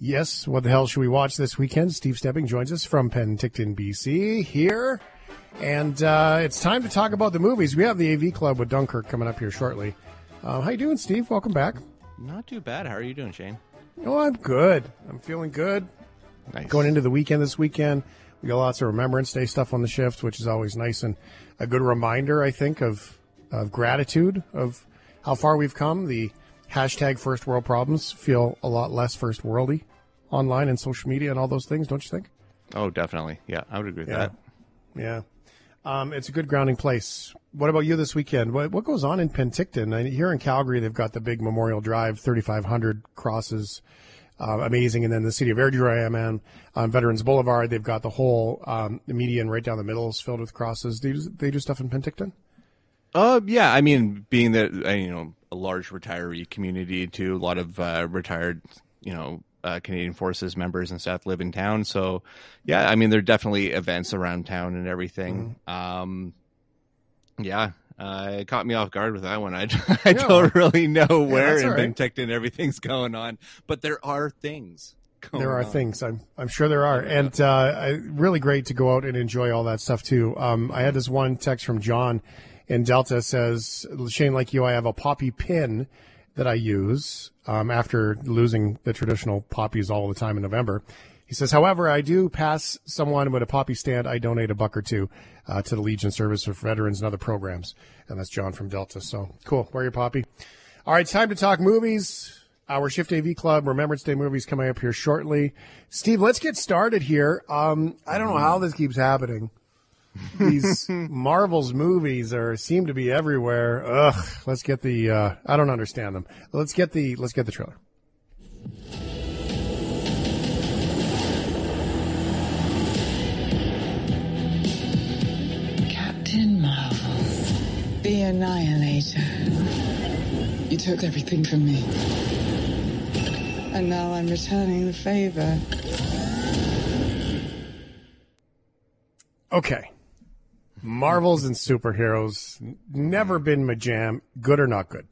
Yes, what the hell should we watch this weekend? Steve Stebbing joins us from Penticton, BC, here. And uh, it's time to talk about the movies. We have the AV Club with Dunkirk coming up here shortly. Uh, how you doing, Steve? Welcome back. Not too bad. How are you doing, Shane? Oh, I'm good. I'm feeling good. Nice. Going into the weekend this weekend, we got lots of Remembrance Day stuff on the shift, which is always nice and a good reminder, I think, of of gratitude of how far we've come. The hashtag First World Problems feel a lot less first worldy online and social media and all those things, don't you think? Oh, definitely. Yeah, I would agree with Yeah. that. Yeah. Um, it's a good grounding place. What about you this weekend? What, what goes on in Penticton? I, here in Calgary, they've got the big Memorial Drive, 3,500 crosses. Uh, amazing. And then the city of Airdrie, I am, man, on Veterans Boulevard, they've got the whole um, the median right down the middle is filled with crosses. They do, they do stuff in Penticton? Uh, yeah. I mean, being that uh, you know a large retiree community too, a lot of uh, retired, you know, uh, Canadian Forces members and stuff live in town. So, yeah, I mean, there are definitely events around town and everything. Um, yeah. Uh, it caught me off guard with that one. I, I don't really know where that's in right. Penticton everything's going on, but there are things. There are on. things. I'm I'm sure there are, and uh, I, really great to go out and enjoy all that stuff too. Um, I had this one text from John in Delta says, Shane, like you, I have a poppy pin that I use um, after losing the traditional poppies all the time in November. He says, however, I do pass someone with a poppy stand. I donate a buck or two uh, to the Legion Service for Veterans and other programs, and that's John from Delta. So cool. Wear your poppy. All right, time to talk movies. Our Shift AV Club Remembrance Day movies coming up here shortly. Steve, let's get started here. Um, I don't know how this keeps happening. These Marvel's movies are seem to be everywhere. Ugh. Let's get the. Uh, I don't understand them. Let's get the. Let's get the trailer. Captain Marvel, the Annihilator. You took everything from me. And now I'm returning the favor. Okay. Marvels and superheroes never been my jam. Good or not good?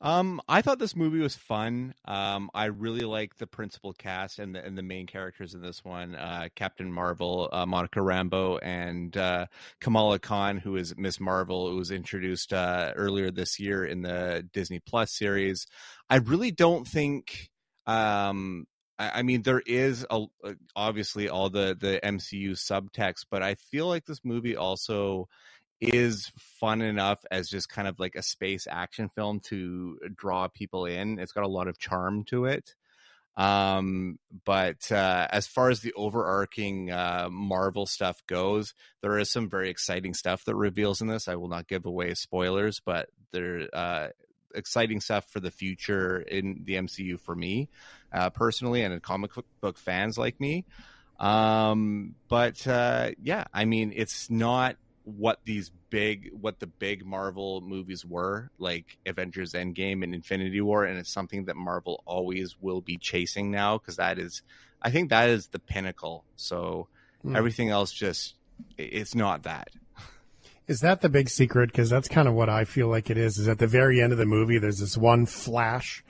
Um, I thought this movie was fun. Um, I really like the principal cast and the and the main characters in this one: uh, Captain Marvel, uh, Monica Rambeau, and uh, Kamala Khan, who is Miss Marvel, who was introduced uh, earlier this year in the Disney Plus series. I really don't think. Um, I, I mean, there is a, uh, obviously all the the MCU subtext, but I feel like this movie also is fun enough as just kind of like a space action film to draw people in. It's got a lot of charm to it. Um, but uh, as far as the overarching uh, Marvel stuff goes, there is some very exciting stuff that reveals in this. I will not give away spoilers, but there uh, exciting stuff for the future in the MCU for me uh, personally, and in comic book fans like me. Um, but uh, yeah, I mean, it's not what these big what the big Marvel movies were, like Avengers Endgame and Infinity War, and it's something that Marvel always will be chasing now because that is I think that is the pinnacle. So Hmm. everything else just it's not that. Is that the big secret? Because that's kind of what I feel like it is. Is at the very end of the movie, there's this one flash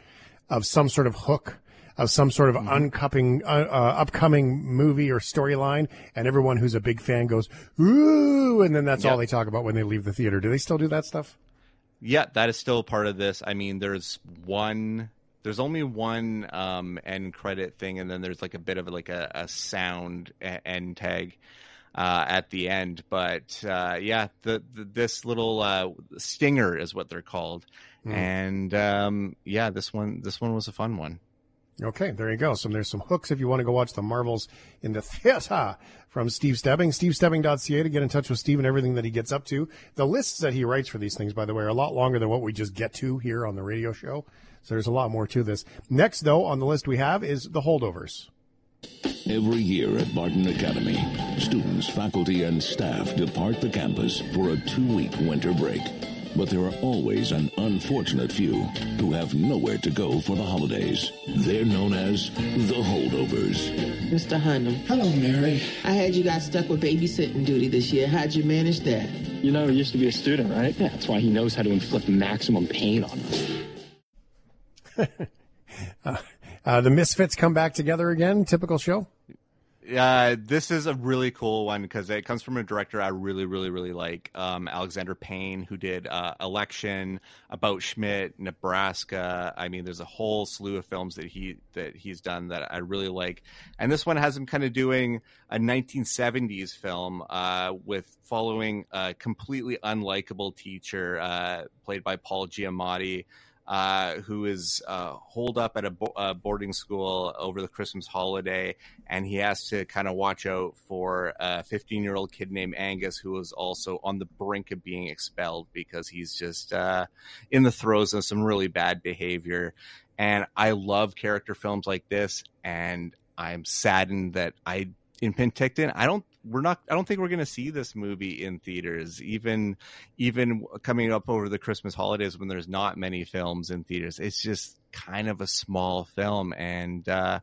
of some sort of hook, of some sort of uncupping, uh, uh, upcoming movie or storyline, and everyone who's a big fan goes ooh, and then that's all they talk about when they leave the theater. Do they still do that stuff? Yeah, that is still part of this. I mean, there's one there's only one um end credit thing and then there's like a bit of like a, a sound end tag uh at the end but uh yeah the, the this little uh stinger is what they're called and um yeah this one this one was a fun one Okay, there you go. So there's some hooks if you want to go watch the Marvels in the theater from Steve Stebbing. SteveStebbing.ca to get in touch with Steve and everything that he gets up to. The lists that he writes for these things, by the way, are a lot longer than what we just get to here on the radio show. So there's a lot more to this. Next, though, on the list we have is the holdovers. Every year at Barton Academy, students, faculty, and staff depart the campus for a two week winter break. But there are always an unfortunate few who have nowhere to go for the holidays. They're known as the holdovers. Mr. Hunham. Hello, Mary. I heard you got stuck with babysitting duty this year. How'd you manage that? You know, he used to be a student, right? Yeah, that's why he knows how to inflict maximum pain on us. Uh, the Misfits come back together again. Typical show. Uh, this is a really cool one because it comes from a director I really, really, really like, um, Alexander Payne, who did uh, Election, About Schmidt, Nebraska. I mean, there's a whole slew of films that he that he's done that I really like, and this one has him kind of doing a 1970s film uh, with following a completely unlikable teacher uh, played by Paul Giamatti uh, who is uh, holed up at a, bo- a, boarding school over the Christmas holiday, and he has to kind of watch out for a 15 year old kid named Angus, who is also on the brink of being expelled because he's just uh, in the throes of some really bad behavior. And I love character films like this, and I'm saddened that I in Penticton, I don't we're not I don't think we're going to see this movie in theaters even even coming up over the Christmas holidays when there's not many films in theaters. It's just kind of a small film and uh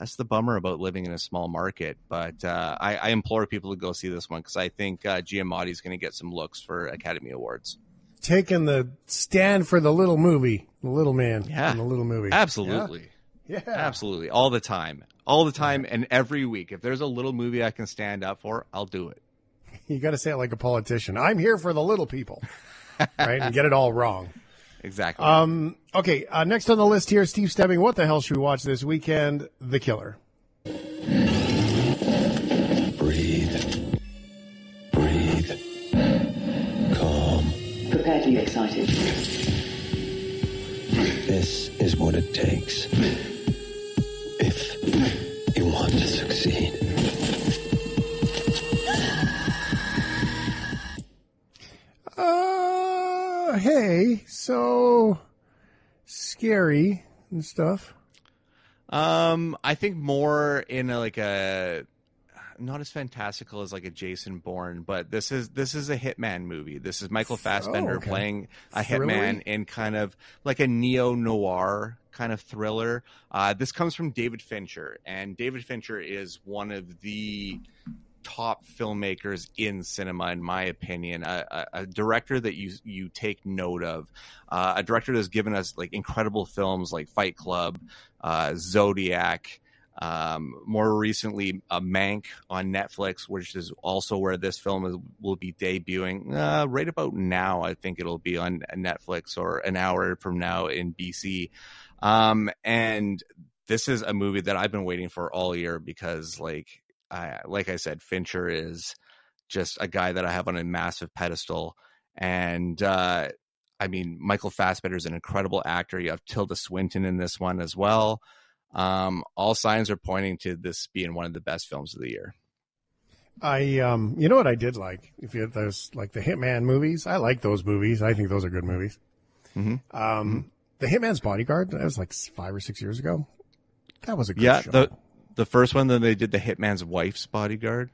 that's the bummer about living in a small market. But uh, I, I, implore people to go see this one because I think uh, Giamatti is going to get some looks for Academy Awards. Taking the stand for the little movie, the little man, yeah, the little movie, absolutely, yeah. Yeah, absolutely, all the time all the time and every week. If there's a little movie I can stand up for, I'll do it. You got to say it like a politician. I'm here for the little people, right? And get it all wrong. Exactly. Um, okay. Uh, next on the list here, Steve Stebbing. What the hell should we watch this weekend? The Killer. Breathe. Breathe. Calm. Prepare to be excited. This is what it takes scary and stuff. Um, I think more in a, like a not as fantastical as like a Jason Bourne, but this is this is a hitman movie. This is Michael Fassbender oh, okay. playing a hitman in kind of like a neo noir kind of thriller. Uh, this comes from David Fincher, and David Fincher is one of the top filmmakers in cinema, in my opinion. A, a, a director that you you take note of, uh, a director that's given us like incredible films like Fight Club, uh, Zodiac. Um, more recently, a Mank on Netflix, which is also where this film is, will be debuting. Uh, right about now, I think it'll be on Netflix or an hour from now in BC. Um, and this is a movie that I've been waiting for all year because, like, I like I said, Fincher is just a guy that I have on a massive pedestal, and uh, I mean, Michael Fassbender is an incredible actor. You have Tilda Swinton in this one as well. Um, all signs are pointing to this being one of the best films of the year. I, um, you know what I did like? If you those like the Hitman movies, I like those movies. I think those are good movies. Mm-hmm. Um, mm-hmm. The Hitman's Bodyguard, that was like five or six years ago. That was a good yeah, show. the the first one. Then they did the Hitman's Wife's Bodyguard.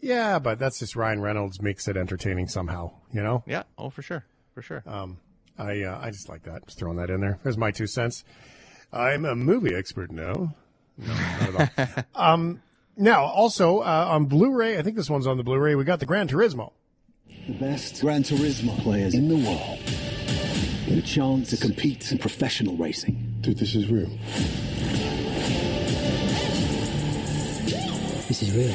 Yeah, but that's just Ryan Reynolds makes it entertaining somehow. You know? Yeah. Oh, for sure, for sure. Um, I uh, I just like that. Just throwing that in there. There's my two cents. I'm a movie expert now. No, not at all. um, now, also uh, on Blu-ray, I think this one's on the Blu-ray. We got the Gran Turismo. The best Gran Turismo players in the world get a chance to compete in professional racing. Dude, this is real. This is real.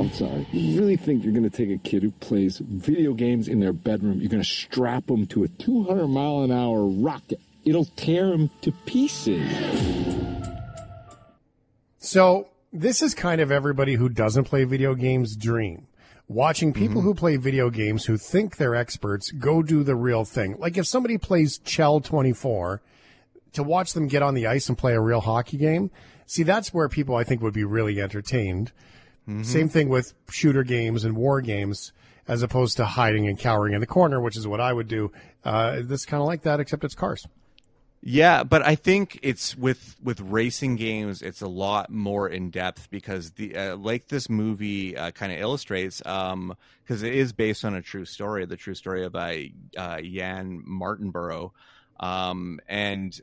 I'm sorry. You really think you're going to take a kid who plays video games in their bedroom, you're going to strap them to a 200 mile an hour rocket? It'll tear him to pieces. So, this is kind of everybody who doesn't play video games' dream watching people mm-hmm. who play video games who think they're experts go do the real thing. Like if somebody plays NHL 24, to watch them get on the ice and play a real hockey game, see, that's where people I think would be really entertained. Mm-hmm. Same thing with shooter games and war games, as opposed to hiding and cowering in the corner, which is what I would do. Uh, this kind of like that, except it's cars. Yeah, but I think it's with with racing games, it's a lot more in depth because the uh, like this movie uh, kind of illustrates because um, it is based on a true story, the true story of uh, uh, Jann Mardenborough, um, and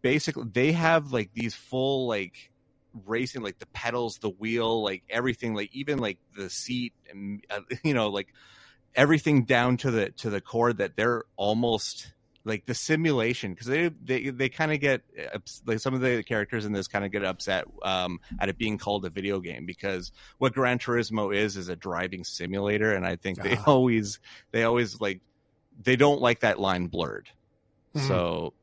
basically they have like these full like racing like the pedals the wheel like everything like even like the seat and uh, you know like everything down to the to the core that they're almost like the simulation because they they they kind of get like some of the characters in this kind of get upset um, at it being called a video game because what Gran Turismo is is a driving simulator, and I think they Ah. always they always like they don't like that line blurred. Mhm. So,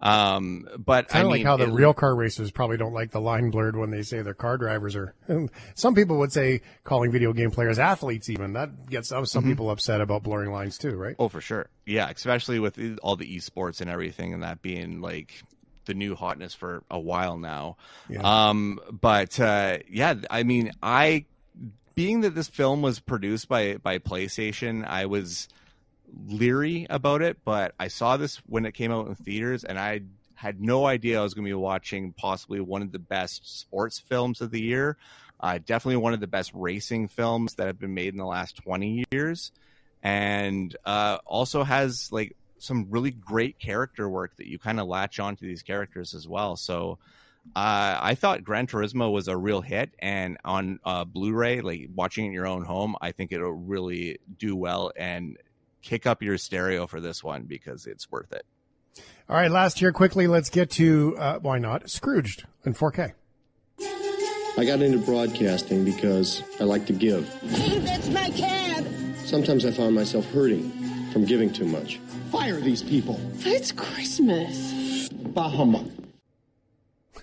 um, but Kind I of like how the it- real car racers probably don't like the line blurred when they say their car drivers are. Some people would say calling video game players athletes. Even that gets some Mhm. people upset about blurring lines too, right? Oh, for sure. Yeah, especially with all the esports and everything, and that being like the new hotness for a while now. Yeah. Um, but uh, yeah, I mean, I being that this film was produced by by PlayStation, I was leery about it, but I saw this when it came out in theaters, and I had no idea I was going to be watching possibly one of the best sports films of the year. Uh, definitely one of the best racing films that have been made in the last 20 years. And uh, also has like some really great character work that you kind of latch onto these characters as well. So uh, I thought Gran Turismo was a real hit, and on uh, Blu-ray, like watching it in your own home, I think it'll really do well and kick up your stereo for this one because it's worth it. All right, last here quickly. Let's get to uh, why not Scrooged in 4K. I got into broadcasting because I like to give. Hey, that's my cab. Sometimes I found myself hurting from giving too much. Fire these people. It's Christmas. Bah humbug.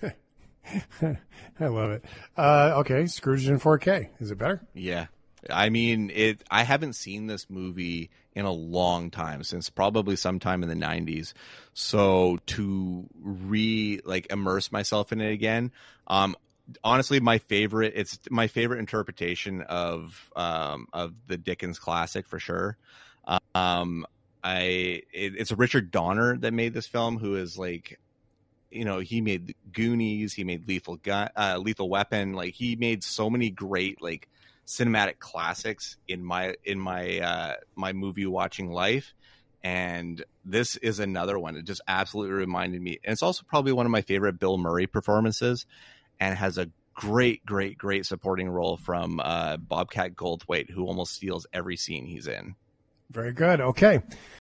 I love it. Uh, okay, Scrooged in 4K. Is it better? Yeah. I mean, it. I haven't seen this movie in a long time, since probably sometime in the '90s. So to re like immerse myself in it again, um, honestly, my favorite. It's my favorite interpretation of um of the Dickens classic for sure. Um, I it, it's Richard Donner that made this film, who is like you know he made Goonies, he made Lethal Gun, uh, Lethal Weapon. Like he made so many great like cinematic classics in my in my uh, my movie watching life. And this is another one. It just absolutely reminded me. And it's also probably one of my favorite Bill Murray performances, and has a great, great, great supporting role from uh, Bobcat Goldthwait, who almost steals every scene he's in. Very good. Okay.